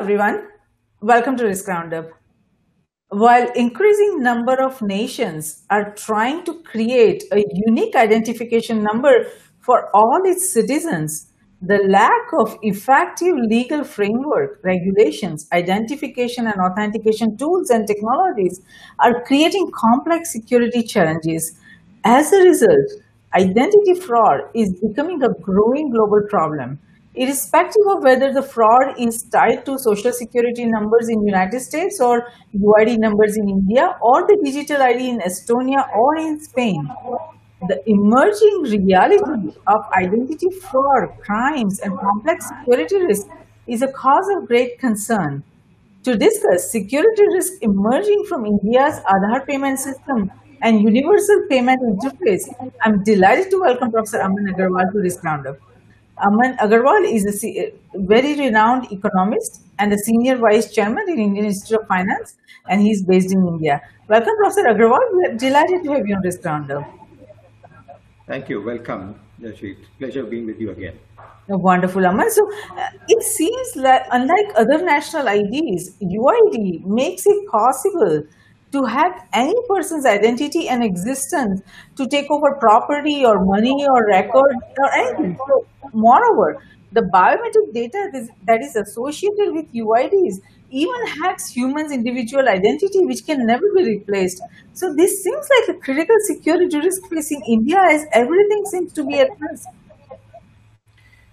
everyone. Welcome to Risk Roundup. While increasing number of nations are trying to create a unique identification number for all its citizens, the lack of effective legal framework, regulations, identification and authentication tools and technologies are creating complex security challenges. As a result, identity fraud is becoming a growing global problem irrespective of whether the fraud is tied to social security numbers in United States or UID numbers in India or the digital ID in Estonia or in Spain. The emerging reality of identity fraud, crimes, and complex security risk is a cause of great concern. To discuss security risk emerging from India's Aadhaar payment system and universal payment interface, I'm delighted to welcome Professor Aman Agarwal to this roundup. Aman Agarwal is a very renowned economist and a senior vice chairman in Indian Institute of Finance, and he's based in India. Welcome, Professor Agarwal. We're delighted to have you on this roundup. Thank you. Welcome, Jayshree. Pleasure being with you again. Oh, wonderful, Aman. So uh, it seems that unlike other national IDs, UID makes it possible to hack any person's identity and existence to take over property or money or record or anything. Moreover, the biometric data that is associated with UIDs even hacks humans' individual identity, which can never be replaced. So this seems like a critical security risk facing India as everything seems to be at risk.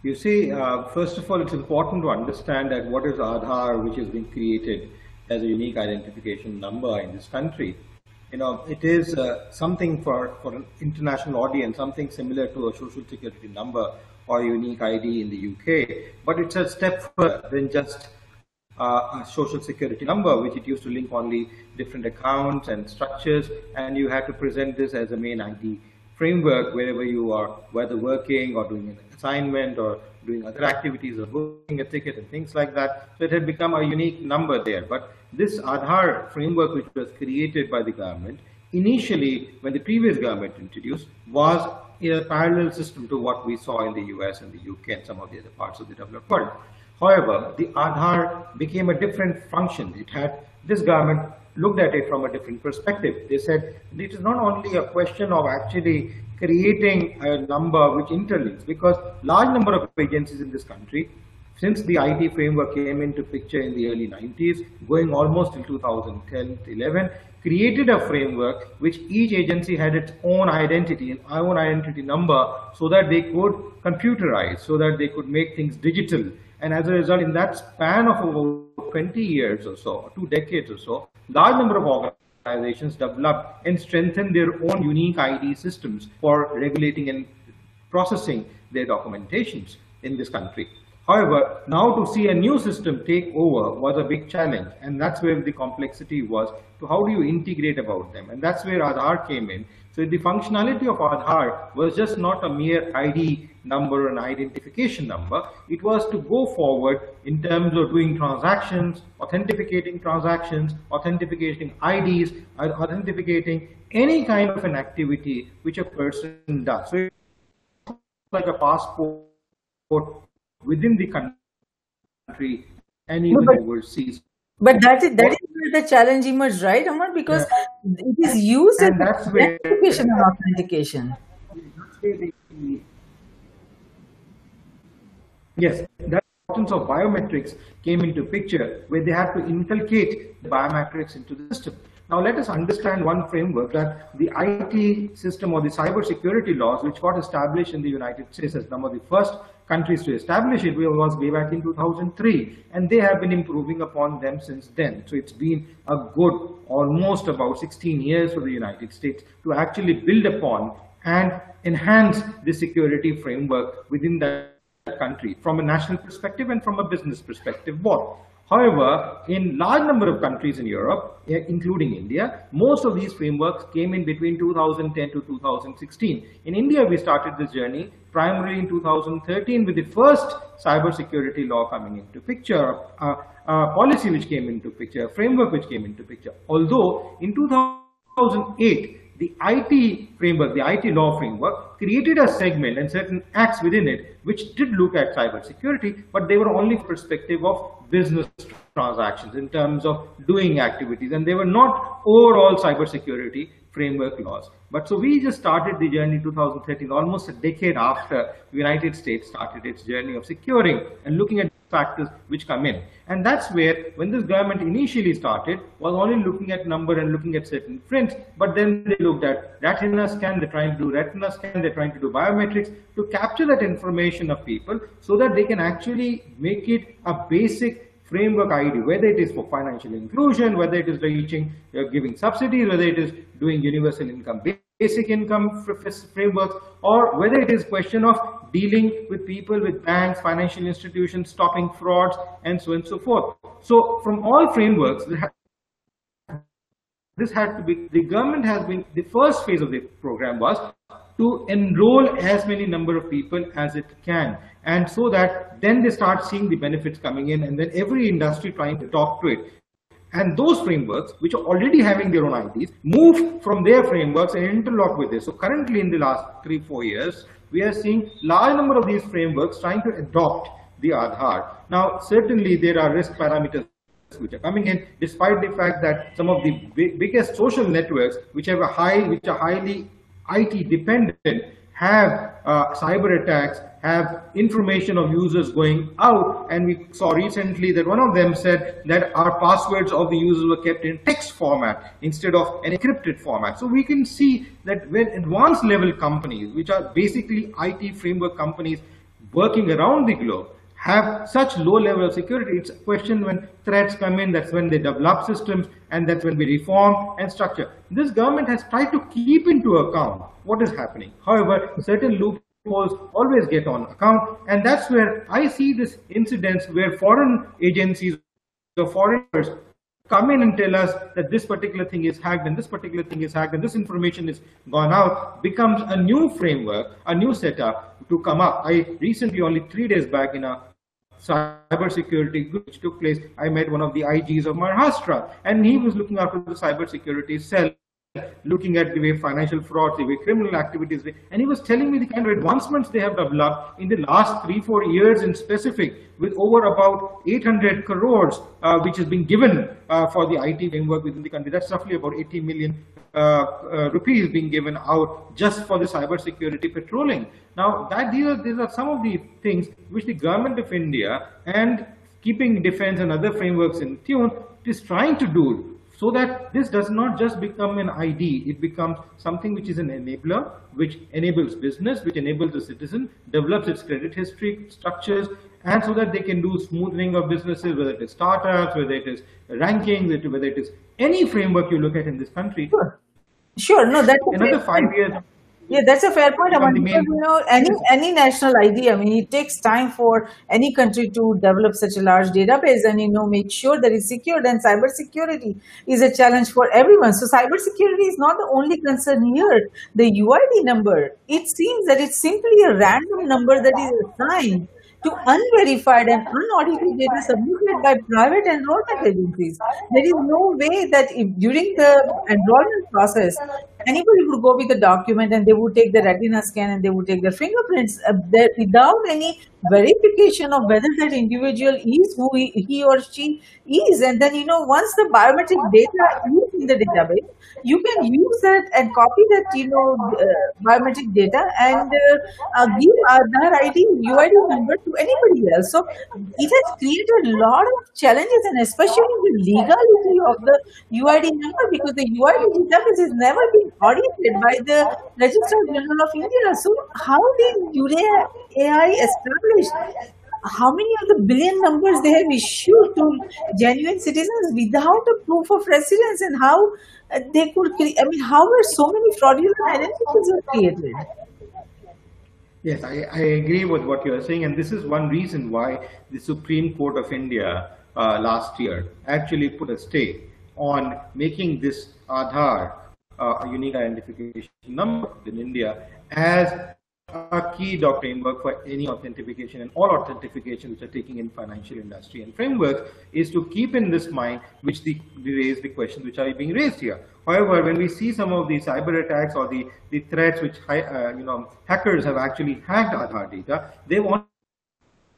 You see, uh, first of all, it's important to understand that what is Aadhaar, which has been created as a unique identification number in this country. You know, it is uh, something for, for an international audience, something similar to a social security number or unique ID in the UK, but it's a step further than just uh, a social security number, which it used to link only different accounts and structures, and you had to present this as a main ID framework wherever you are, whether working or doing an assignment or doing other activities or booking a ticket and things like that. So it had become a unique number there. But this Aadhaar framework, which was created by the government, initially, when the previous government introduced, was in a parallel system to what we saw in the US and the UK and some of the other parts of the developed world. However, the Aadhaar became a different function. It had, this government looked at it from a different perspective. They said it is not only a question of actually creating a number which interlinks because large number of agencies in this country since the IT framework came into picture in the early 90s, going almost till 2010 11, created a framework which each agency had its own identity, an own identity number, so that they could computerize, so that they could make things digital. And as a result, in that span of about 20 years or so, two decades or so, large number of organizations developed and strengthened their own unique ID systems for regulating and processing their documentations in this country. However, now to see a new system take over was a big challenge, and that's where the complexity was to how do you integrate about them, and that's where Aadhaar came in. So the functionality of Aadhaar was just not a mere ID number, or an identification number. It was to go forward in terms of doing transactions, authenticating transactions, authenticating IDs, authenticating any kind of an activity which a person does. So it's like a passport within the country and even but, overseas. But that is that is where the challenge emerged, right, Amar? Because yeah. it is used and as that's where, identification and authentication. yes, that importance of biometrics came into picture where they had to inculcate the biometrics into the system. Now let us understand one framework that the IT system or the cyber security laws which got established in the United States as one of the first countries to establish it was way back in 2003 and they have been improving upon them since then. So it's been a good almost about 16 years for the United States to actually build upon and enhance the security framework within that country from a national perspective and from a business perspective both. However, in large number of countries in Europe, eh, including India, most of these frameworks came in between 2010 to 2016. In India, we started this journey primarily in 2013 with the first cybersecurity law coming into picture, uh, uh, policy which came into picture, a framework which came into picture. Although in 2008, the IT framework, the IT law framework, created a segment and certain acts within it which did look at cybersecurity, but they were only perspective of business transactions in terms of doing activities, and they were not overall cybersecurity framework laws. But so we just started the journey in 2013, almost a decade after the United States started its journey of securing and looking at factors which come in. And that's where, when this government initially started, was only looking at number and looking at certain prints, but then they looked at retina scan, they're trying to do retina scan, they're trying to do biometrics to capture that information of people so that they can actually make it a basic framework ID, whether it is for financial inclusion, whether it is reaching, uh, giving subsidies, whether it is doing universal income, basic income frameworks, or whether it is question of dealing with people with banks, financial institutions, stopping frauds, and so on and so forth. So from all frameworks, this had to be, the government has been, the first phase of the program was to enroll as many number of people as it can and so that then they start seeing the benefits coming in and then every industry trying to talk to it and those frameworks which are already having their own IDs move from their frameworks and interlock with this. So currently in the last three four years we are seeing large number of these frameworks trying to adopt the Aadhaar. Now certainly there are risk parameters which are coming in despite the fact that some of the big, biggest social networks which have a high which are highly IT dependent have uh, cyber attacks, have information of users going out. And we saw recently that one of them said that our passwords of the users were kept in text format instead of an encrypted format. So we can see that when advanced level companies, which are basically IT framework companies working around the globe, have such low level of security, it's a question when threats come in, that's when they develop systems, and that's when we reform and structure. This government has tried to keep into account what is happening. However, certain loopholes always get on account, and that's where I see this incidents where foreign agencies, the foreigners come in and tell us that this particular thing is hacked and this particular thing is hacked and this information is gone out becomes a new framework, a new setup to come up. I recently, only three days back in a cybersecurity which took place, I met one of the IGs of Maharashtra and he was looking after the cybersecurity cell looking at the way financial fraud, the way criminal activities, and he was telling me the kind of advancements they have developed in the last three, four years in specific, with over about 800 crores, uh, which has been given uh, for the IT framework within the country. That's roughly about 80 million Uh, uh, rupees being given out just for the cyber security patrolling. Now, that these are, these are some of the things which the government of India and keeping defense and other frameworks in tune is trying to do so that this does not just become an ID, it becomes something which is an enabler, which enables business, which enables the citizen, develops its credit history structures, and so that they can do smoothing of businesses, whether it is startups, whether it is rankings, whether it is any framework you look at in this country. Sure, sure. no, that's another five years yeah, that's a fair point. I mean, because, you know, any any national ID, I mean, it takes time for any country to develop such a large database and you know make sure that it's secured. And cybersecurity is a challenge for everyone. So cybersecurity is not the only concern here. The UID number, it seems that it's simply a random number that is assigned to unverified and unaudited data submitted by private enrollment agencies. There is no way that if during the enrollment process, anybody would go with the document and they would take the retina scan and they would take their fingerprints uh, without any verification of whether that individual is who he, he, or she is. And then, you know, once the biometric data is in the database, you can use that and copy that, you know, uh, biometric data and uh, uh, give Aadhaar ID, UID number to anybody else. So it has created a lot of challenges and especially the legality of the UID number because the UID database has never been audited by the Registrar General of India. So how did Urea AI establish how many of the billion numbers they have issued to genuine citizens without a proof of residence and how uh, they could create, I mean, how were so many fraudulent identities created? Yes, I, I, agree with what you're saying, and this is one reason why the Supreme Court of India uh, last year actually put a stay on making this Aadhaar uh, a unique identification number in India as a key doc framework for any authentication and all authentication which are taking in financial industry and framework is to keep in this mind which the, the raise the questions which are being raised here. However, when we see some of the cyber attacks or the, the threats which uh, you know hackers have actually hacked Aadhaar data, they want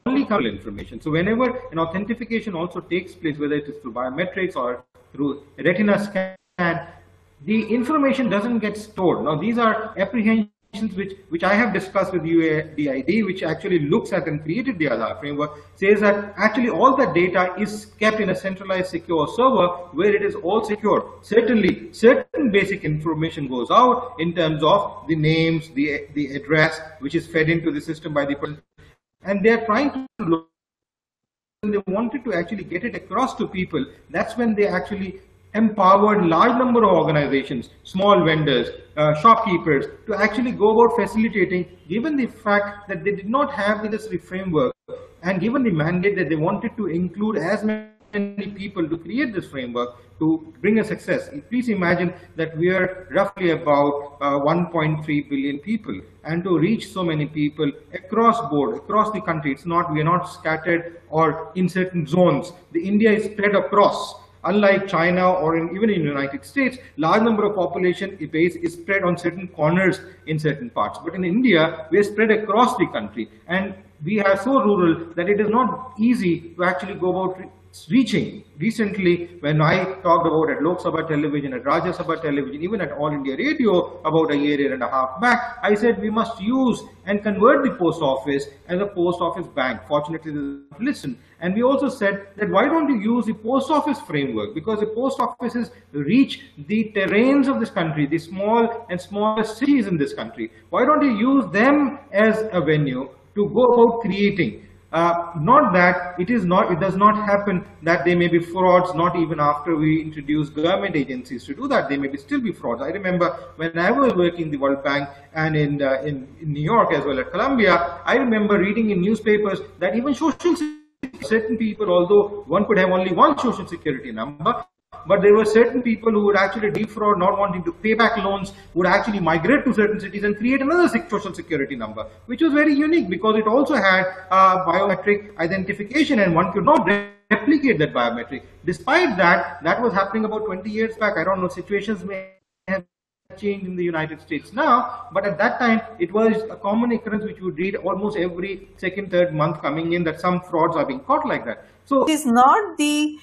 only couple information. So whenever an authentication also takes place, whether it is through biometrics or through retina scan, the information doesn't get stored. Now these are apprehensions which, which I have discussed with UAID, which actually looks at and created the Aadhaar framework, says that actually all the data is kept in a centralized secure server where it is all secure. Certainly, certain basic information goes out in terms of the names, the, the address, which is fed into the system by the person. And they are trying to look when they wanted to actually get it across to people, that's when they actually empowered large number of organizations, small vendors, uh, shopkeepers to actually go about facilitating given the fact that they did not have the necessary framework and given the mandate that they wanted to include as many people to create this framework to bring a success. Please imagine that we are roughly about uh, 1.3 billion people and to reach so many people across board, across the country, it's not, we are not scattered or in certain zones. The India is spread across Unlike China or in, even in the United States, large number of population base is spread on certain corners in certain parts. But in India, we are spread across the country and we are so rural that it is not easy to actually go about reaching. Recently, when I talked about at Lok Sabha television, at Rajya Sabha television, even at All India Radio about a year, and a half back, I said we must use and convert the post office as a post office bank. Fortunately, they listened. And we also said that why don't you use the post office framework? Because the post offices reach the terrains of this country, the small and smallest cities in this country. Why don't you use them as a venue to go about creating uh, not that it is not, it does not happen that there may be frauds, not even after we introduce government agencies to do that, there may be still be frauds. I remember when I was working in the World Bank and in, uh, in, in, New York as well as Columbia, I remember reading in newspapers that even social certain people, although one could have only one social security number, but there were certain people who would actually defraud, not wanting to pay back loans, would actually migrate to certain cities and create another social security number, which was very unique because it also had uh, biometric identification and one could not replicate that biometric. Despite that, that was happening about 20 years back. I don't know, situations may have changed in the United States now, but at that time it was a common occurrence which you would read almost every second, third month coming in that some frauds are being caught like that. So it is not the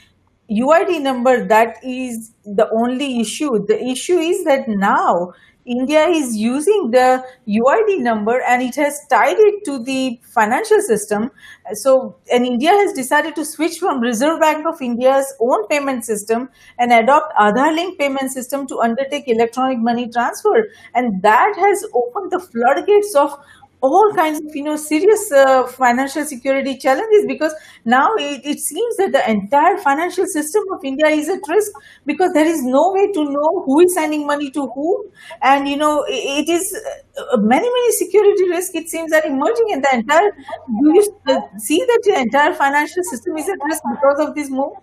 UID number that is the only issue. The issue is that now India is using the UID number and it has tied it to the financial system. So, and India has decided to switch from Reserve Bank of India's own payment system and adopt Aadhaar link payment system to undertake electronic money transfer. And that has opened the floodgates of all kinds of you know serious uh, financial security challenges because now it, it, seems that the entire financial system of india is at risk because there is no way to know who is sending money to whom and you know it, it is uh, many many security risks it seems are emerging in the entire do you see that the entire financial system is at risk because of this move?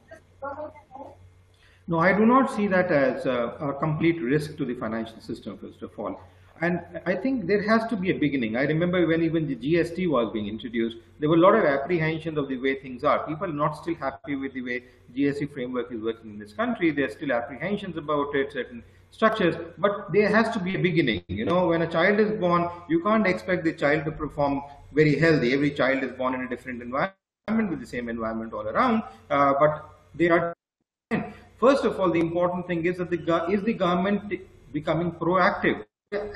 No i do not see that as a, a complete risk to the financial system first of all and I think there has to be a beginning. I remember when even the GST was being introduced, there were a lot of apprehensions of the way things are. People are not still happy with the way GST framework is working in this country. There are still apprehensions about it, certain structures, but there has to be a beginning. You know, when a child is born, you can't expect the child to perform very healthy. Every child is born in a different environment with the same environment all around, uh, but they are. First of all, the important thing is that the is the government becoming proactive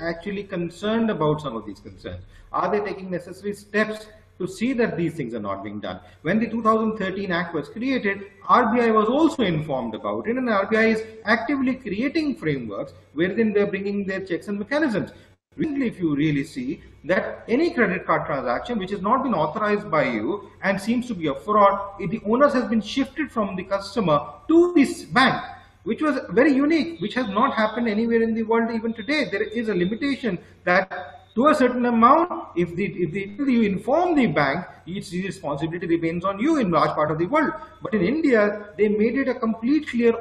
actually concerned about some of these concerns? Are they taking necessary steps to see that these things are not being done? When the 2013 Act was created, RBI was also informed about it and RBI is actively creating frameworks wherein they're bringing their checks and mechanisms. Recently, if you really see that any credit card transaction which has not been authorized by you and seems to be a fraud, the onus has been shifted from the customer to this bank which was very unique, which has not happened anywhere in the world even today. There is a limitation that to a certain amount, if the if the if you inform the bank, its responsibility remains on you in large part of the world. But in India, they made it a complete clear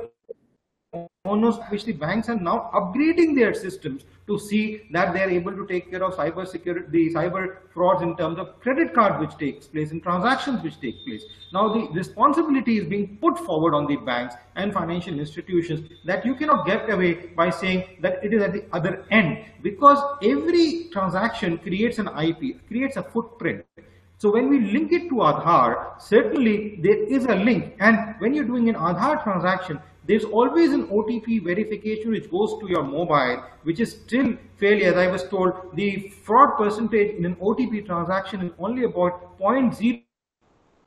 onus which the banks are now upgrading their systems to see that they are able to take care of cyber security, the cyber frauds in terms of credit card which takes place and transactions which take place. Now the responsibility is being put forward on the banks and financial institutions that you cannot get away by saying that it is at the other end because every transaction creates an IP, creates a footprint. So when we link it to Aadhaar, certainly there is a link. And when you're doing an Aadhaar transaction, there's always an OTP verification which goes to your mobile, which is still fairly, as I was told, the fraud percentage in an OTP transaction is only about 0.0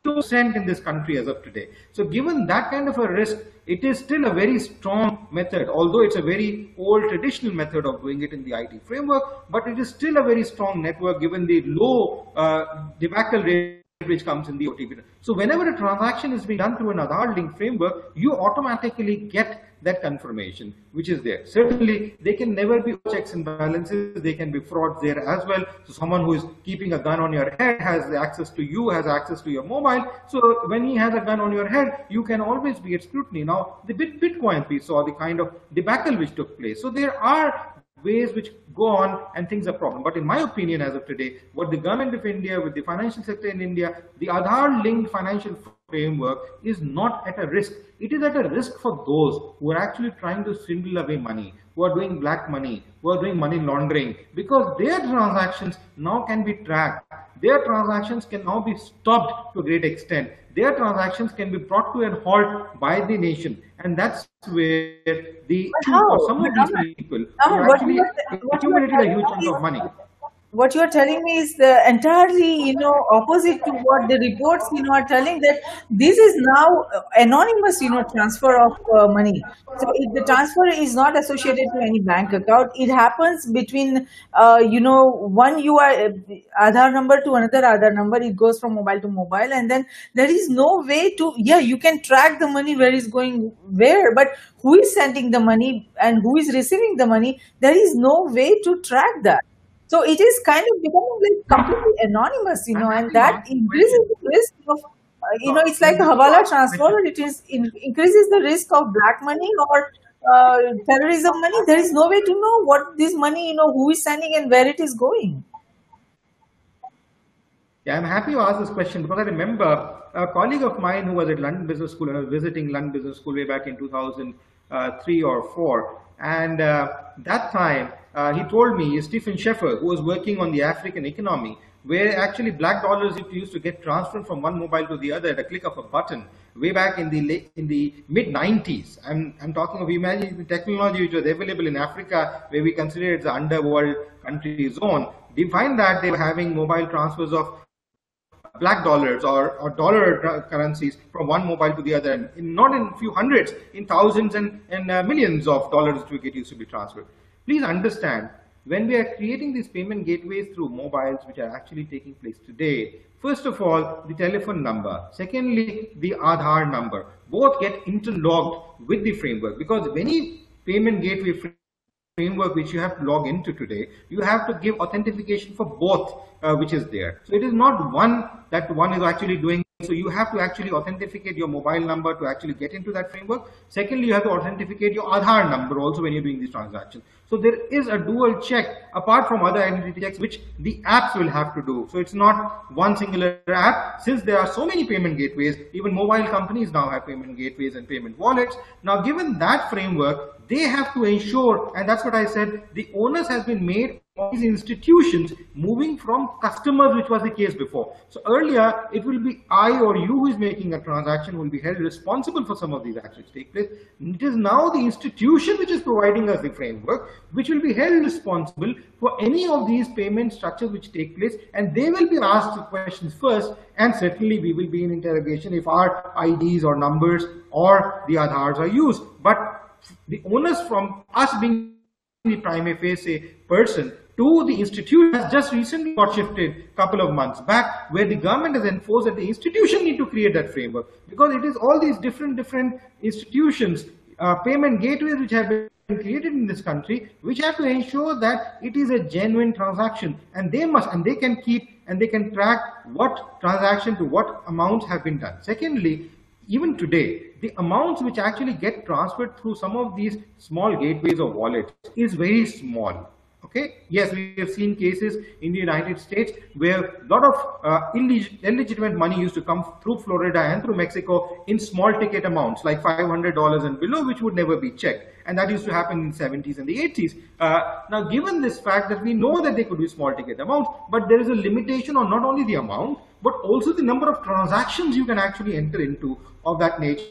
percent in this country as of today. So given that kind of a risk, it is still a very strong method, although it's a very old traditional method of doing it in the IT framework, but it is still a very strong network given the low uh, debacle rate which comes in the OTP. So whenever a transaction is being done through an Aadhaar link framework, you automatically get that confirmation which is there. Certainly, they can never be checks and balances. They can be frauds there as well. So someone who is keeping a gun on your head has access to you, has access to your mobile. So when he has a gun on your head, you can always be at scrutiny. Now, the Bitcoin we saw the kind of debacle which took place. So there are ways which go on and things are problem. But in my opinion, as of today, what the government of India, with the financial sector in India, the Aadhaar linked financial framework is not at a risk. It is at a risk for those who are actually trying to swindle away money, who are doing black money, who are doing money laundering, because their transactions now can be tracked. Their transactions can now be stopped to a great extent. Their transactions can be brought to a halt by the nation. And that's where the how? some of these people What actually you are- what you are accumulated a huge chunk of money. What you're telling me is the entirely you know opposite to what the reports you know are telling that this is now anonymous you know transfer of uh, money. So if the transfer is not associated to any bank account it happens between uh, you know one you are uh, Aadhaar number to another Aadhaar number. It goes from mobile to mobile and then there is no way to yeah you can track the money where is going where but who is sending the money and who is receiving the money? There is no way to track that so it is kind of becoming like completely anonymous, you know, and that increases the risk of, uh, you know, it's like a hawala transfer. It is in, increases the risk of black money or uh, terrorism money. There is no way to know what this money, you know, who is sending and where it is going. Yeah, I'm happy you asked this question because I remember a colleague of mine who was at London Business School and I was visiting London Business School way back in 2003 or 4. And uh, that time uh, he told me, Stephen Sheffer, who was working on the African economy, where actually black dollars used to get transferred from one mobile to the other at a click of a button way back in the late, in the mid 90s. I'm, I'm talking of imagine the technology which was available in Africa where we consider it the underworld country zone. We find that they were having mobile transfers of black dollars or, or dollar currencies from one mobile to the other, and in, not in a few hundreds, in thousands and, and uh, millions of dollars to get used to be transferred. Please understand, when we are creating these payment gateways through mobiles, which are actually taking place today, first of all, the telephone number, secondly, the Aadhaar number, both get interlocked with the framework because any payment gateway framework which you have to log into today, you have to give authentication for both, uh, which is there. So it is not one that one is actually doing. So you have to actually authenticate your mobile number to actually get into that framework. Secondly, you have to authenticate your Aadhaar number also when you're doing this transaction. So there is a dual check apart from other identity checks which the apps will have to do. So it's not one singular app. Since there are so many payment gateways, even mobile companies now have payment gateways and payment wallets. Now given that framework, they have to ensure, and that's what I said, the onus has been made on these institutions moving from customers, which was the case before. So earlier, it will be I or you who is making a transaction will be held responsible for some of these actions take place. It is now the institution which is providing us the framework, which will be held responsible for any of these payment structures which take place, and they will be asked the questions first, and certainly we will be in interrogation if our IDs or numbers or the Aadhars are used. But the onus from us being the prima facie person to the institution has just recently got shifted a couple of months back where the government has enforced that the institution need to create that framework. Because it is all these different different institutions uh, payment gateways which have been created in this country which have to ensure that it is a genuine transaction. And they must and they can keep and they can track what transaction to what amounts have been done. Secondly even today, the amounts which actually get transferred through some of these small gateways or wallets is very small. Okay. Yes, we have seen cases in the United States where a lot of uh, illegitimate money used to come through Florida and through Mexico in small ticket amounts like $500 and below, which would never be checked. And that used to happen in the 70s and the 80s. Uh, now, given this fact that we know that they could be small ticket amounts, but there is a limitation on not only the amount, but also the number of transactions you can actually enter into of that nature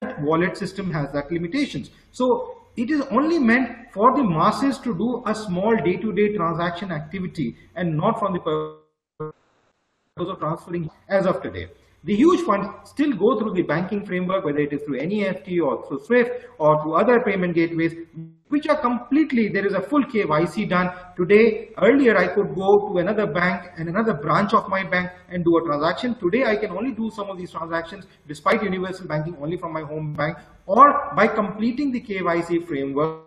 That wallet system has that limitations. So it is only meant for the masses to do a small day-to-day -day transaction activity and not from the purpose of transferring as of today. The huge funds still go through the banking framework, whether it is through NEFT or through SWIFT or through other payment gateways, which are completely, there is a full KYC done. Today, earlier I could go to another bank and another branch of my bank and do a transaction. Today, I can only do some of these transactions despite universal banking only from my home bank or by completing the KYC framework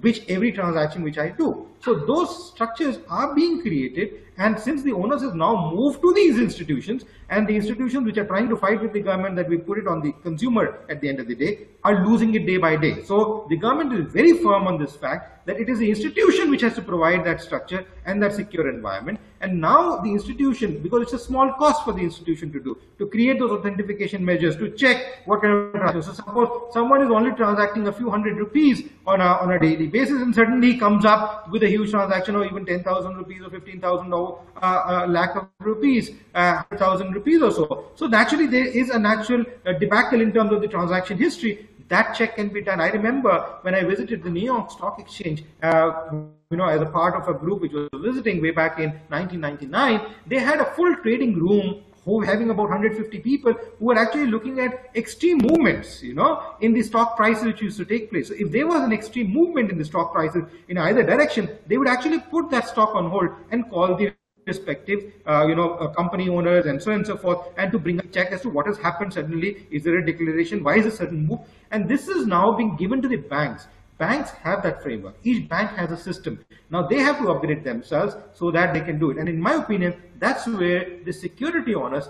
which every transaction which I do. So those structures are being created and since the owners have now moved to these institutions and the institutions which are trying to fight with the government that we put it on the consumer at the end of the day are losing it day by day. So the government is very firm on this fact that it is the institution which has to provide that structure and that secure environment. And now the institution, because it's a small cost for the institution to do, to create those authentication measures, to check what kind of transactions. So suppose someone is only transacting a few hundred rupees on a, on a daily basis and suddenly comes up with a huge transaction of even 10,000 rupees or 15,000 or uh, uh, lakh of rupees, uh, 1,000 rupees or so. So naturally there is a natural uh, debacle in terms of the transaction history that check can be done. I remember when I visited the New York Stock Exchange, uh, you know, as a part of a group which was visiting way back in 1999, they had a full trading room who having about 150 people who were actually looking at extreme movements, you know, in the stock prices which used to take place. So if there was an extreme movement in the stock prices in either direction, they would actually put that stock on hold and call the respective, uh, you know, uh, company owners and so on and so forth, and to bring a check as to what has happened suddenly. Is there a declaration? Why is a certain move? And this is now being given to the banks. Banks have that framework. Each bank has a system. Now they have to upgrade themselves so that they can do it. And in my opinion, that's where the security onus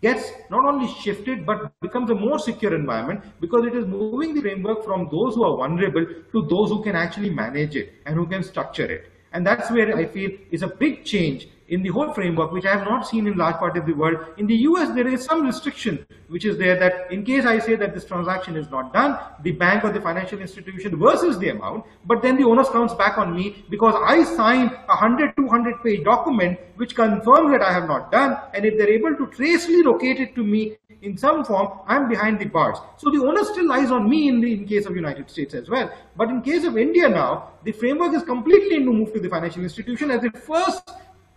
gets not only shifted but becomes a more secure environment because it is moving the framework from those who are vulnerable to those who can actually manage it and who can structure it. And that's where I feel is a big change in the whole framework, which I have not seen in large part of the world. In the US, there is some restriction, which is there that in case I say that this transaction is not done, the bank or the financial institution versus the amount, but then the onus comes back on me because I signed a 100, 200 page document which confirms that I have not done. And if they're able to tracely locate it to me in some form, I'm behind the bars. So the onus still lies on me in the in case of United States as well. But in case of India now, the framework is completely to move to the financial institution as it first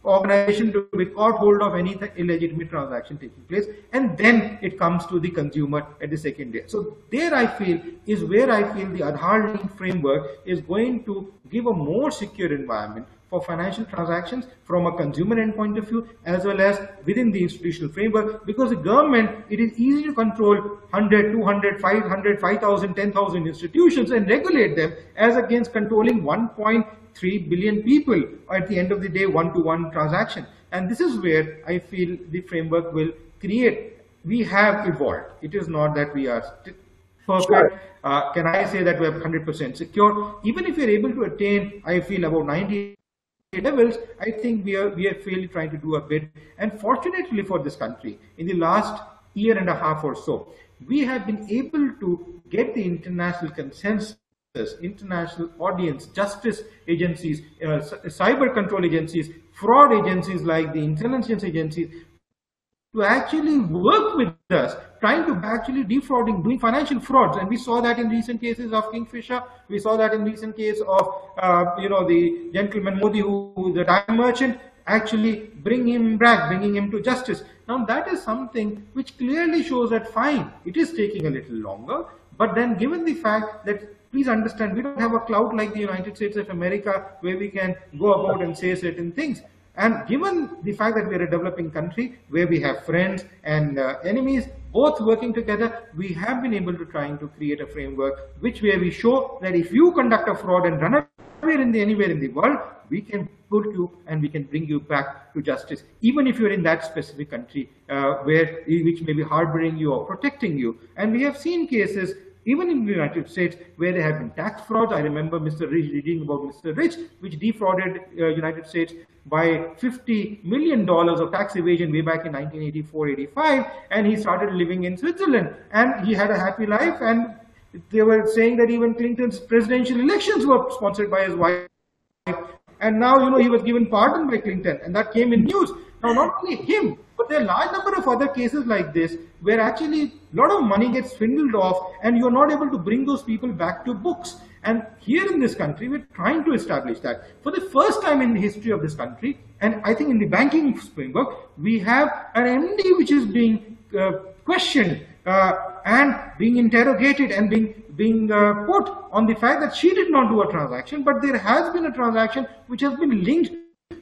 organization to be caught hold of any illegitimate transaction taking place and then it comes to the consumer at the second day. So there I feel is where I feel the Aadhaar link framework is going to give a more secure environment for financial transactions from a consumer end point of view as well as within the institutional framework because the government it is easy to control 100 200 500 5000 10000 institutions and regulate them as against controlling 1.3 billion people at the end of the day one to one transaction and this is where i feel the framework will create we have evolved it is not that we are perfect sure. uh, can i say that we are 100% secure even if you're able to attain i feel about 90 levels, I think we are we are fairly trying to do a bit. And fortunately for this country, in the last year and a half or so, we have been able to get the international consensus international audience, justice agencies, uh, cyber control agencies, fraud agencies like the intelligence agencies to actually work with us, trying to actually defrauding, doing financial frauds. And we saw that in recent cases of Kingfisher. We saw that in recent case of, uh, you know, the gentleman Modi, who, who the time merchant, actually bring him back, bringing him to justice. Now that is something which clearly shows that fine, it is taking a little longer. But then given the fact that please understand, we don't have a cloud like the United States of America where we can go about and say certain things. And given the fact that we are a developing country where we have friends and uh, enemies both working together, we have been able to trying to create a framework which where we show that if you conduct a fraud and run away in the, anywhere in the world, we can put you and we can bring you back to justice, even if you're in that specific country uh, where which may be harboring you or protecting you. And we have seen cases even in the United States, where there have been tax frauds. I remember Mr. Rich reading about Mr. Rich, which defrauded uh, United States by 50 million dollars of tax evasion way back in 1984-85, and he started living in Switzerland, and he had a happy life. And they were saying that even Clinton's presidential elections were sponsored by his wife. And now, you know, he was given pardon by Clinton, and that came in news. Now, not only him, but there are a large number of other cases like this where actually a lot of money gets swindled off and you're not able to bring those people back to books. And here in this country, we're trying to establish that. For the first time in the history of this country, and I think in the banking framework, we have an MD which is being uh, questioned uh, and being interrogated and being, being uh, put on the fact that she did not do a transaction, but there has been a transaction which has been linked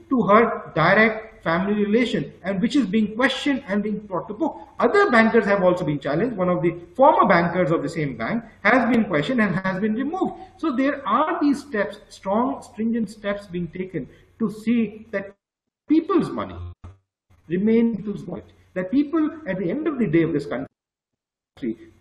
to her direct family relation and which is being questioned and being brought to book. Other bankers have also been challenged. One of the former bankers of the same bank has been questioned and has been removed. So there are these steps, strong, stringent steps being taken to see that people's money remain people's wallet. That people at the end of the day of this country,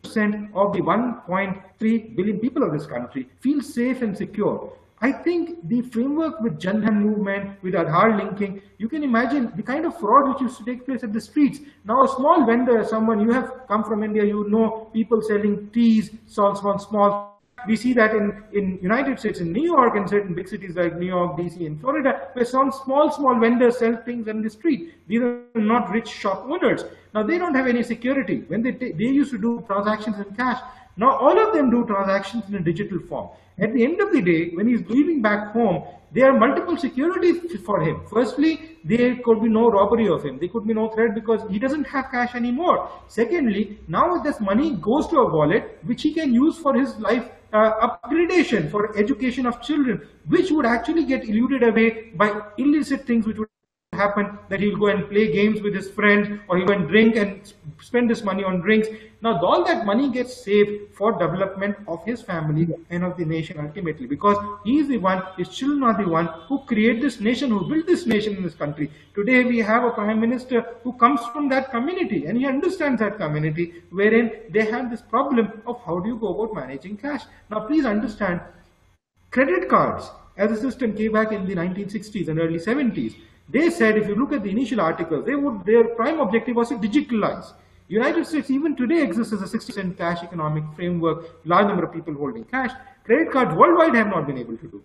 percent of the 1.3 billion people of this country feel safe and secure I think the framework with Jan movement, with Aadhaar linking, you can imagine the kind of fraud which used to take place at the streets. Now a small vendor, someone, you have come from India, you know people selling teas, small, small, small. We see that in, in United States, in New York, and certain big cities like New York, DC, and Florida, where some small, small vendors sell things on the street. These are not rich shop owners. Now they don't have any security. When they, they used to do transactions in cash, now all of them do transactions in a digital form. At the end of the day, when he's leaving back home, there are multiple securities for him. Firstly, there could be no robbery of him. There could be no threat because he doesn't have cash anymore. Secondly, now this money goes to a wallet which he can use for his life uh, upgradation, for education of children, which would actually get eluded away by illicit things which would happen that he'll go and play games with his friends or he'll go and drink and spend his money on drinks. Now all that money gets saved for development of his family and of the nation ultimately because he is the one, his children are the one who create this nation, who built this nation in this country. Today we have a prime minister who comes from that community and he understands that community wherein they have this problem of how do you go about managing cash. Now please understand credit cards as a system came back in the 1960s and early 70s they said if you look at the initial articles, they would their prime objective was to digitalize. United States even today exists as a 60% cash economic framework, large number of people holding cash. Credit cards worldwide have not been able to do.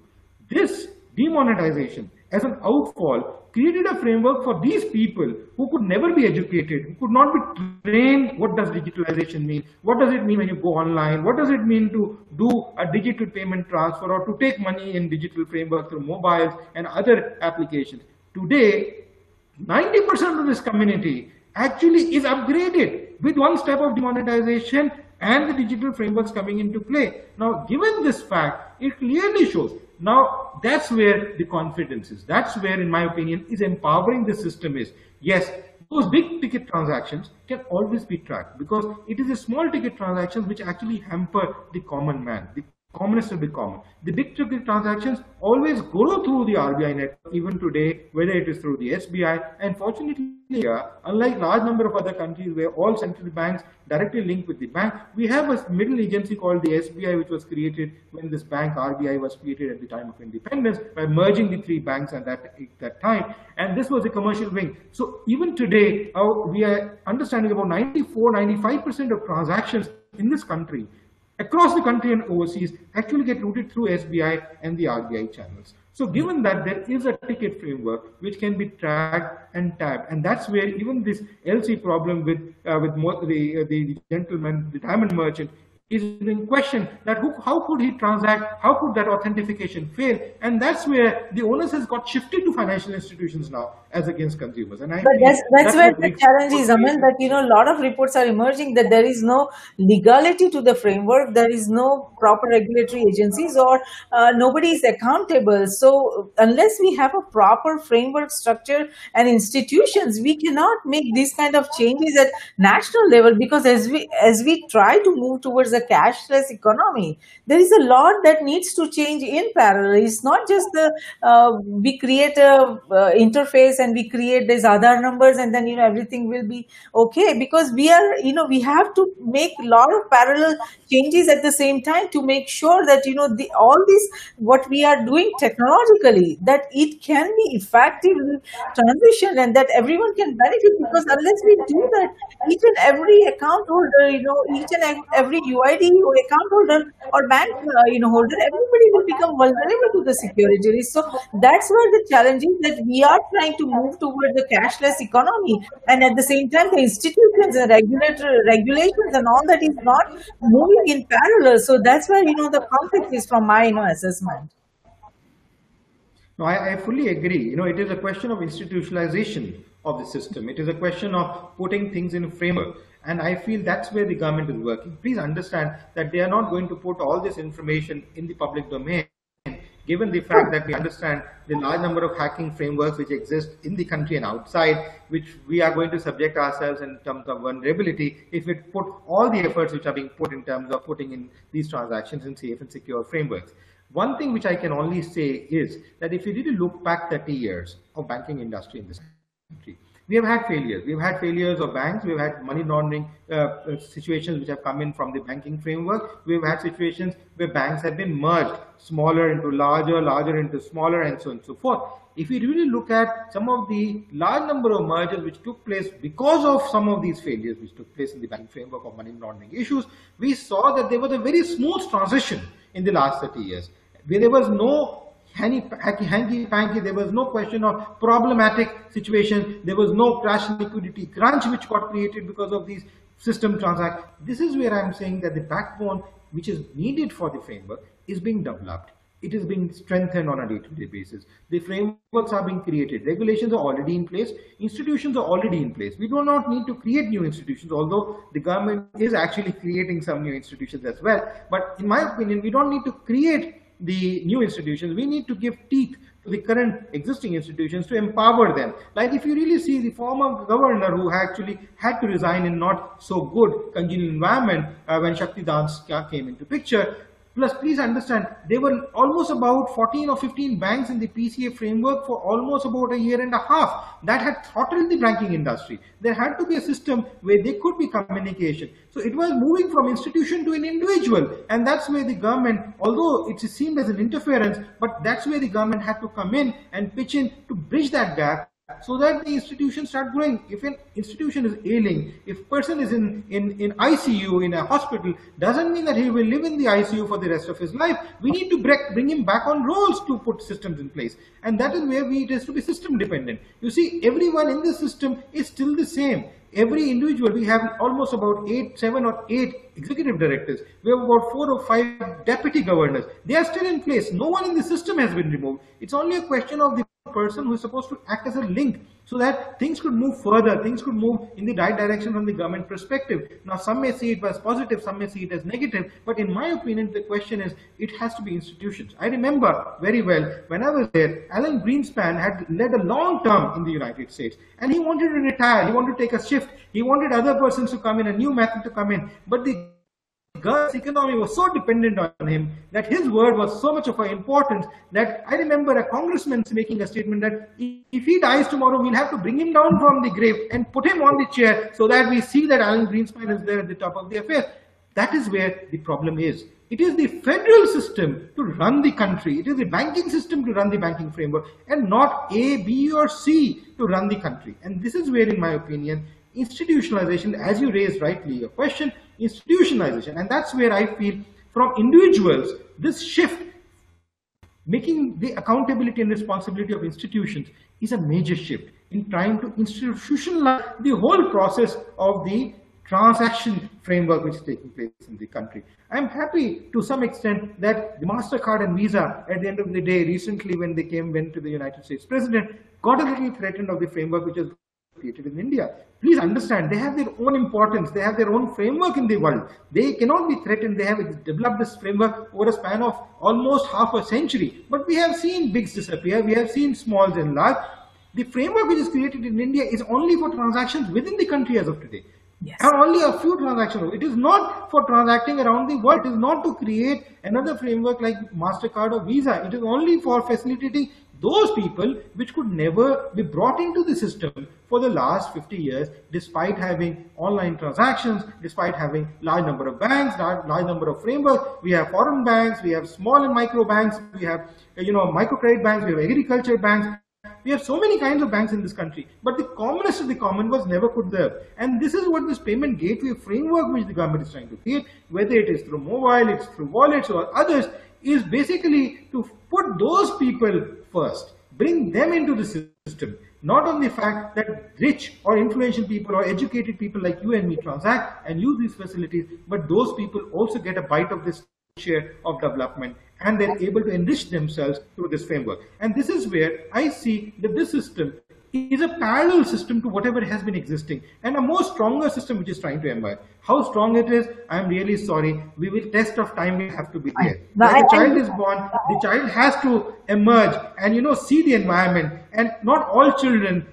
This demonetization as an outfall created a framework for these people who could never be educated, who could not be trained what does digitalization mean, what does it mean when you go online, what does it mean to do a digital payment transfer or to take money in digital framework through mobiles and other applications. Today, 90% of this community actually is upgraded with one step of demonetization and the digital frameworks coming into play. Now, given this fact, it clearly shows. Now, that's where the confidence is. That's where, in my opinion, is empowering the system is. Yes, those big ticket transactions can always be tracked because it is a small ticket transactions which actually hamper the common man, the commonest of the common. The big ticket transactions always go through the RBI network even today, whether it is through the SBI. And fortunately, uh, unlike large number of other countries where all central banks directly link with the bank, we have a middle agency called the SBI, which was created when this bank RBI was created at the time of independence by merging the three banks at that, at that time. And this was a commercial wing. So even today, uh, we are understanding about 94, 95% of transactions in this country across the country and overseas actually get routed through SBI and the RBI channels. So given that there is a ticket framework which can be tracked and tagged, and that's where even this LC problem with uh, with the, uh, the gentleman, the diamond merchant, is in question that who, how could he transact, how could that authentication fail? And that's where the onus has got shifted to financial institutions now as against consumers. And I but that's, that's, that's where the challenge is, Aman, that, you know, a lot of reports are emerging that there is no legality to the framework, there is no proper regulatory agencies or uh, nobody is accountable. So unless we have a proper framework structure and institutions, we cannot make these kind of changes at national level because as we, as we try to move towards a cashless economy, there is a lot that needs to change in parallel. It's not just the uh, we create a uh, interface and we create these other numbers and then you know everything will be okay because we are you know we have to make a lot of parallel changes at the same time to make sure that you know the all these what we are doing technologically that it can be effective transition and that everyone can benefit because unless we do that each and every account holder you know each and every uid or account holder or bank uh, you know holder everybody will become vulnerable to the security so that's where the challenge is that we are trying to move towards the cashless economy and at the same time the institutions and regulator regulations and all that is not moving in parallel so that's where you know the conflict is from my you know assessment no, I, I, fully agree. You know, it is a question of institutionalization of the system. It is a question of putting things in a framework. And I feel that's where the government is working. Please understand that they are not going to put all this information in the public domain, given the fact that we understand the large number of hacking frameworks which exist in the country and outside, which we are going to subject ourselves in terms of vulnerability if we put all the efforts which are being put in terms of putting in these transactions in safe and secure frameworks. One thing which I can only say is that if you really look back 30 years of banking industry in this country, we have had failures. We've had failures of banks. We've had money laundering uh, uh, situations which have come in from the banking framework. We've had situations where banks have been merged, smaller into larger, larger into smaller, and so on and so forth. If we really look at some of the large number of mergers which took place because of some of these failures which took place in the banking framework of money laundering issues, we saw that there was a very smooth transition in the last 30 years. Where there was no hanky panky, there was no question of problematic situation, there was no crash liquidity crunch which got created because of these system transactions. This is where I'm saying that the backbone which is needed for the framework is being developed. It is being strengthened on a day-to-day -day basis. The frameworks are being created. Regulations are already in place. Institutions are already in place. We do not need to create new institutions, although the government is actually creating some new institutions as well. But in my opinion, we don't need to create the new institutions, we need to give teeth to the current existing institutions to empower them. Like if you really see the former governor who actually had to resign in not so good congenial environment uh, when Shakti Das came into picture, Plus, please understand, there were almost about 14 or 15 banks in the PCA framework for almost about a year and a half. That had throttled the banking industry. There had to be a system where there could be communication. So it was moving from institution to an individual. And that's where the government, although it seemed as an interference, but that's where the government had to come in and pitch in to bridge that gap so that the institution start growing. If an institution is ailing, if person is in, in, in ICU, in a hospital, doesn't mean that he will live in the ICU for the rest of his life. We need to break, bring him back on roles to put systems in place. And that is where we, it has to be system dependent. You see, everyone in the system is still the same. Every individual, we have almost about eight, seven or eight executive directors. We have about four or five deputy governors. They are still in place. No one in the system has been removed. It's only a question of the person who is supposed to act as a link so that things could move further, things could move in the right direction from the government perspective. Now, some may see it as positive, some may see it as negative, but in my opinion, the question is, it has to be institutions. I remember very well, when I was there, Alan Greenspan had led a long term in the United States, and he wanted to retire, he wanted to take a shift, he wanted other persons to come in, a new method to come in, but the Gulf's economy was so dependent on him that his word was so much of importance that I remember a congressman making a statement that if he dies tomorrow, we'll have to bring him down from the grave and put him on the chair so that we see that Alan Greenspan is there at the top of the affair. That is where the problem is. It is the federal system to run the country. It is the banking system to run the banking framework and not A, B or C to run the country. And this is where, in my opinion, institutionalization, as you raised rightly your question, institutionalization. And that's where I feel from individuals, this shift, making the accountability and responsibility of institutions is a major shift in trying to institutionalize the whole process of the transaction framework which is taking place in the country. I'm happy to some extent that the MasterCard and Visa at the end of the day recently when they came went to the United States President got a little threatened of the framework which is created in India. Please understand, they have their own importance, they have their own framework in the world. They cannot be threatened, they have developed this framework over a span of almost half a century. But we have seen bigs disappear, we have seen smalls and large. The framework which is created in India is only for transactions within the country as of today. Yes. And only a few transactions. It is not for transacting around the world. It is not to create another framework like MasterCard or Visa. It is only for facilitating those people which could never be brought into the system for the last 50 years despite having online transactions despite having large number of banks large, large number of frameworks we have foreign banks we have small and micro banks we have you know microcredit banks we have agriculture banks we have so many kinds of banks in this country, but the commonest of the common was never put there. And this is what this payment gateway framework which the government is trying to create, whether it is through mobile, it's through wallets or others, is basically to put those people first, bring them into the system. Not on the fact that rich or influential people or educated people like you and me transact and use these facilities, but those people also get a bite of this share of development and they're able to enrich themselves through this framework. And this is where I see that this system is a parallel system to whatever has been existing and a more stronger system which is trying to emerge. How strong it is, I'm really sorry. We will test of time will have to be there. When a child is born, the child has to emerge and you know see the environment and not all children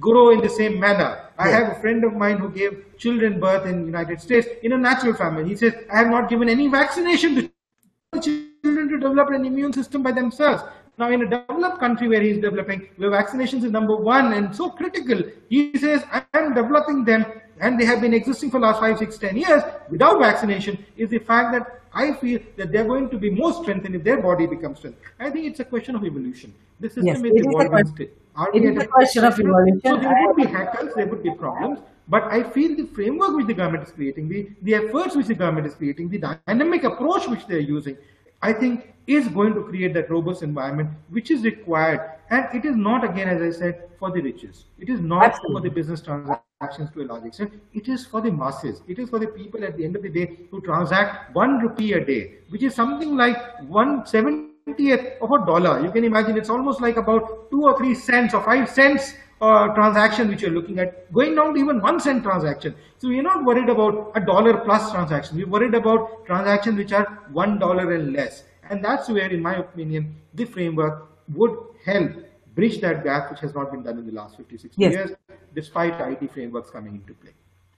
grow in the same manner. I have a friend of mine who gave children birth in United States in a natural family. He says, I have not given any vaccination to children to develop an immune system by themselves. Now, in a developed country where he's developing, where vaccinations is number one and so critical, he says, I am developing them and they have been existing for last five, six, ten years without vaccination is the fact that I feel that they're going to be more strengthened if their body becomes strength. I think it's a question of evolution. The system Yes, is it is a evolving it is a question of evolution. So there would be hackers, there would be problems, but I feel the framework which the government is creating, the, the efforts which the government is creating, the dynamic approach which they're using, I think is going to create that robust environment which is required. And it is not, again, as I said, for the riches. It is not Absolutely. for the business transactions to a large extent. It is for the masses. It is for the people at the end of the day who transact one rupee a day, which is something like one seventieth of a dollar. You can imagine it's almost like about two or three cents or five cents uh, transaction which you're looking at, going down to even one cent transaction. So we're not worried about a dollar plus transaction. We're worried about transactions which are one dollar and less. And that's where, in my opinion, the framework would help bridge that gap which has not been done in the last 50, 60 Yes. years, despite IT frameworks coming into play.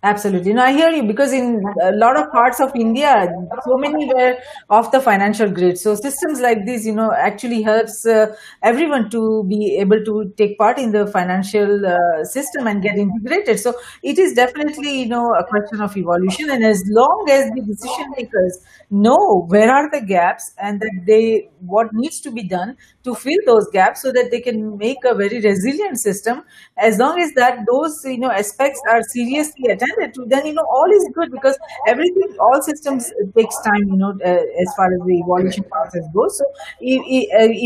Absolutely. No, I hear you because in a lot of parts of India, so many were off the financial grid. So systems like this, you know, actually helps uh, everyone to be able to take part in the financial uh, system and get integrated. So it is definitely, you know, a question of evolution. And as long as the decision makers know where are the gaps and that they what needs to be done to fill those gaps so that they can make a very resilient system as long as that those you know aspects are seriously attended to then you know all is good because everything all systems takes time you know uh, as far as the evolution process goes so if,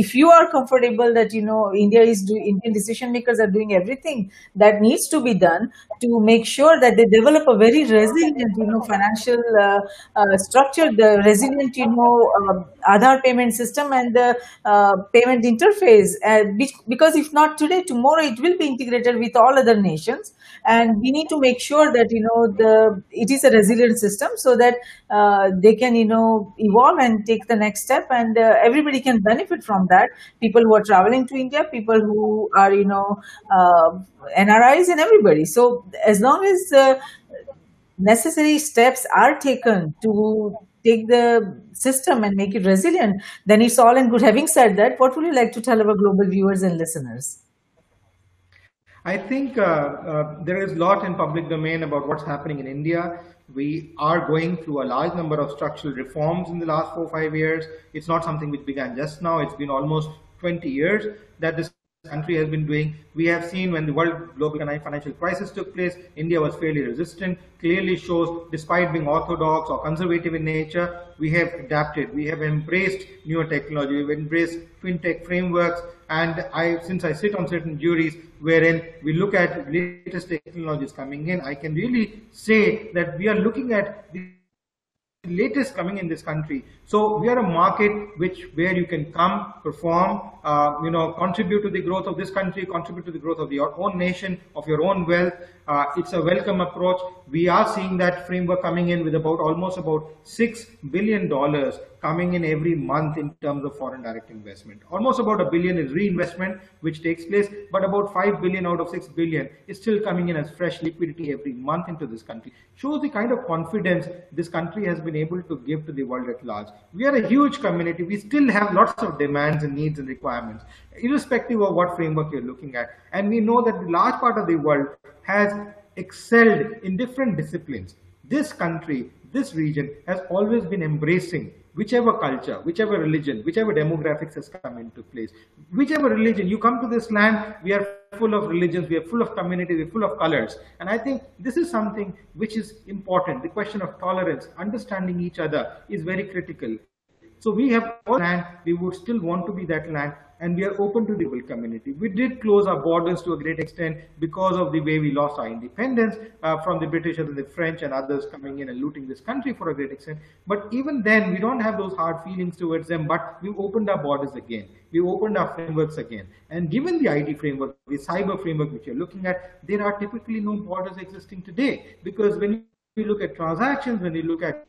if you are comfortable that you know india is do, indian decision makers are doing everything that needs to be done to make sure that they develop a very resilient you know financial uh, uh, structure the resilient you know um, Aadhaar payment system and the uh, payment interface. Uh, because if not today, tomorrow it will be integrated with all other nations, and we need to make sure that you know the it is a resilient system so that uh, they can you know evolve and take the next step, and uh, everybody can benefit from that. People who are traveling to India, people who are you know uh, NRIs, and everybody. So as long as uh, necessary steps are taken to take the system and make it resilient, then it's all in good. Having said that, what would you like to tell our global viewers and listeners? I think uh, uh, there is a lot in public domain about what's happening in India. We are going through a large number of structural reforms in the last four or five years. It's not something which began just now. It's been almost 20 years that this country has been doing. We have seen when the world global financial crisis took place, India was fairly resistant. Clearly shows, despite being orthodox or conservative in nature, we have adapted. We have embraced newer technology. We've embraced fintech frameworks. And I, since I sit on certain juries wherein we look at latest technologies coming in, I can really say that we are looking at the latest coming in this country. So we are a market which where you can come, perform, uh, you know, contribute to the growth of this country, contribute to the growth of your own nation, of your own wealth, Uh, it's a welcome approach. We are seeing that framework coming in with about almost about six billion dollars coming in every month in terms of foreign direct investment. Almost about a billion is reinvestment, which takes place, but about 5 billion out of 6 billion is still coming in as fresh liquidity every month into this country. Shows the kind of confidence this country has been able to give to the world at large. We are a huge community. We still have lots of demands and needs and requirements, irrespective of what framework you're looking at. And we know that the large part of the world has excelled in different disciplines. This country, this region has always been embracing whichever culture, whichever religion, whichever demographics has come into place, whichever religion, you come to this land, we are full of religions, we are full of communities, we're full of colors. And I think this is something which is important. The question of tolerance, understanding each other is very critical. So we have all land, we would still want to be that land, and we are open to the global community. We did close our borders to a great extent because of the way we lost our independence uh, from the British and the French and others coming in and looting this country for a great extent. But even then, we don't have those hard feelings towards them, but we opened our borders again. We opened our frameworks again. And given the IT framework, the cyber framework which you're looking at, there are typically no borders existing today because when you look at transactions, when you look at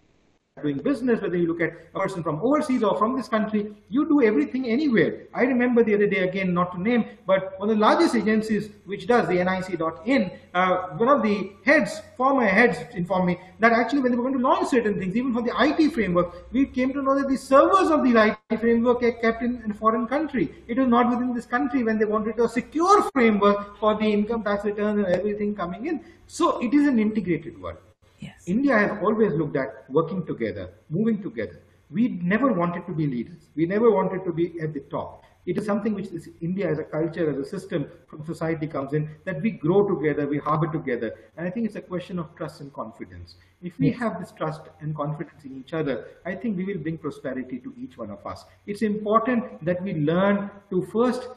doing business, whether you look at a person from overseas or from this country, you do everything anywhere. I remember the other day, again, not to name, but one of the largest agencies which does the NIC.in, uh, one of the heads, former heads informed me that actually when they were going to launch certain things, even for the IT framework, we came to know that the servers of the IT framework are kept in, in a foreign country. It was not within this country when they wanted a secure framework for the income tax returns and everything coming in. So it is an integrated world. Yes. India has always looked at working together, moving together. We never wanted to be leaders. We never wanted to be at the top. It is something which is India as a culture, as a system from society comes in, that we grow together, we harbor together. And I think it's a question of trust and confidence. If we have this trust and confidence in each other, I think we will bring prosperity to each one of us. It's important that we learn to first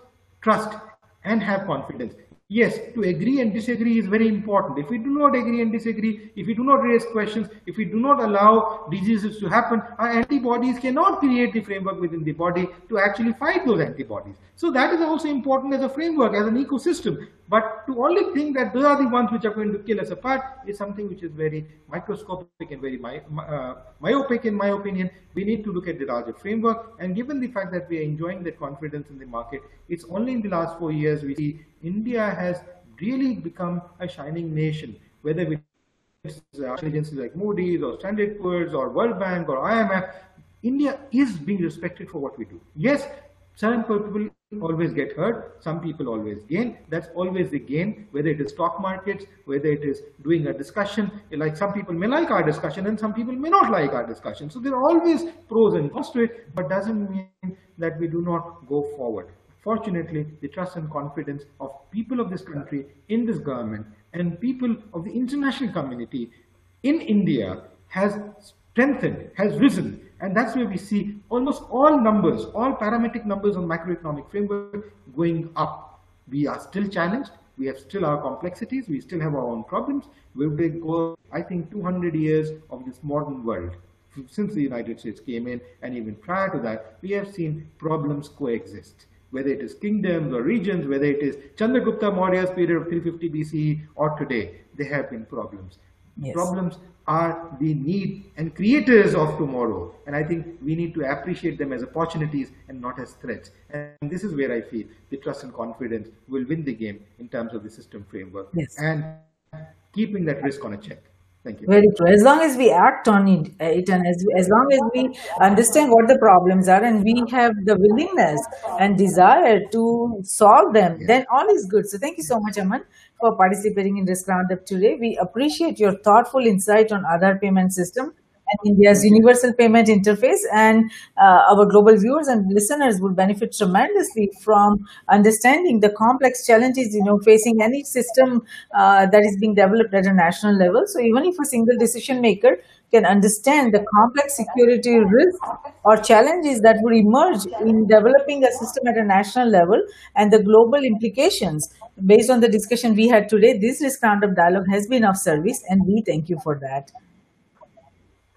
trust and have confidence. Yes, to agree and disagree is very important. If we do not agree and disagree, if we do not raise questions, if we do not allow diseases to happen, our antibodies cannot create the framework within the body to actually fight those antibodies. So that is also important as a framework, as an ecosystem. But to only think that those are the ones which are going to kill us apart is something which is very microscopic and very my, uh, myopic in my opinion. We need to look at the larger framework. And given the fact that we are enjoying that confidence in the market, it's only in the last four years we see India has really become a shining nation, whether it's uh, agencies like Moody's or Standard Poor's or World Bank or IMF. India is being respected for what we do. Yes, some people always get hurt, some people always gain. That's always the gain, whether it is stock markets, whether it is doing a discussion. Like some people may like our discussion and some people may not like our discussion. So there are always pros and cons to it, but doesn't mean that we do not go forward. Fortunately, the trust and confidence of people of this country in this government and people of the international community in India has strengthened, has risen. And that's where we see almost all numbers, all parametric numbers on macroeconomic framework going up. We are still challenged. We have still our complexities. We still have our own problems. We will go, I think, 200 years of this modern world. Since the United States came in, and even prior to that, we have seen problems coexist whether it is kingdoms or regions, whether it is Chandragupta Maurya's period of 350 BCE or today, there have been problems. Yes. Problems are the need and creators of tomorrow. And I think we need to appreciate them as opportunities and not as threats. And this is where I feel the trust and confidence will win the game in terms of the system framework Yes. and keeping that risk on a check. Thank you. Very true. As long as we act on it, it and as, as long as we understand what the problems are and we have the willingness and desire to solve them, then all is good. So thank you so much, Aman, for participating in this roundup today. We appreciate your thoughtful insight on Aadhaar payment system and India's universal payment interface. And uh, our global viewers and listeners will benefit tremendously from understanding the complex challenges you know facing any system uh, that is being developed at a national level. So even if a single decision maker can understand the complex security risks or challenges that would emerge in developing a system at a national level and the global implications based on the discussion we had today this risk roundup dialogue has been of service and we thank you for that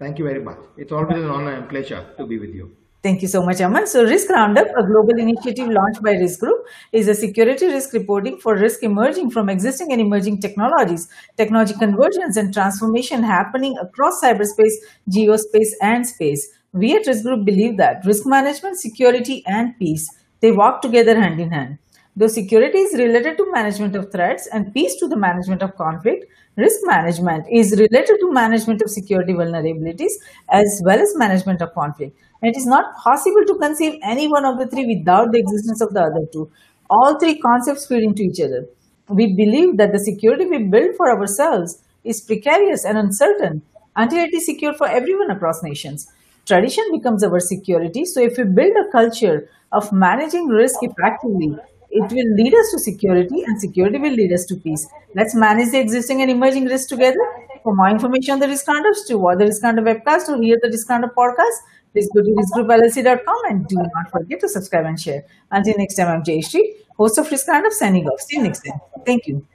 Thank you very much. It's always an honor and pleasure to be with you. Thank you so much, Aman. So, Risk Roundup, a global initiative launched by Risk Group, is a security risk reporting for risk emerging from existing and emerging technologies, technology convergence and transformation happening across cyberspace, geospace, and space. We at Risk Group believe that risk management, security, and peace they walk together hand in hand. Though security is related to management of threats and peace to the management of conflict, risk management is related to management of security vulnerabilities as well as management of conflict. And it is not possible to conceive any one of the three without the existence of the other two. All three concepts feed into each other. We believe that the security we build for ourselves is precarious and uncertain until it is secure for everyone across nations. Tradition becomes our security. So, if we build a culture of managing risk effectively, it will lead us to security, and security will lead us to peace. Let's manage the existing and emerging risks together. For more information on the Risk Roundups, to watch the Risk Roundup webcast or hear the Risk Roundup podcast, please go to riskgroupllc.com and do not forget to subscribe and share. Until next time, I'm Jayshree, host of Risk Roundup, signing off. See you next time. Thank you.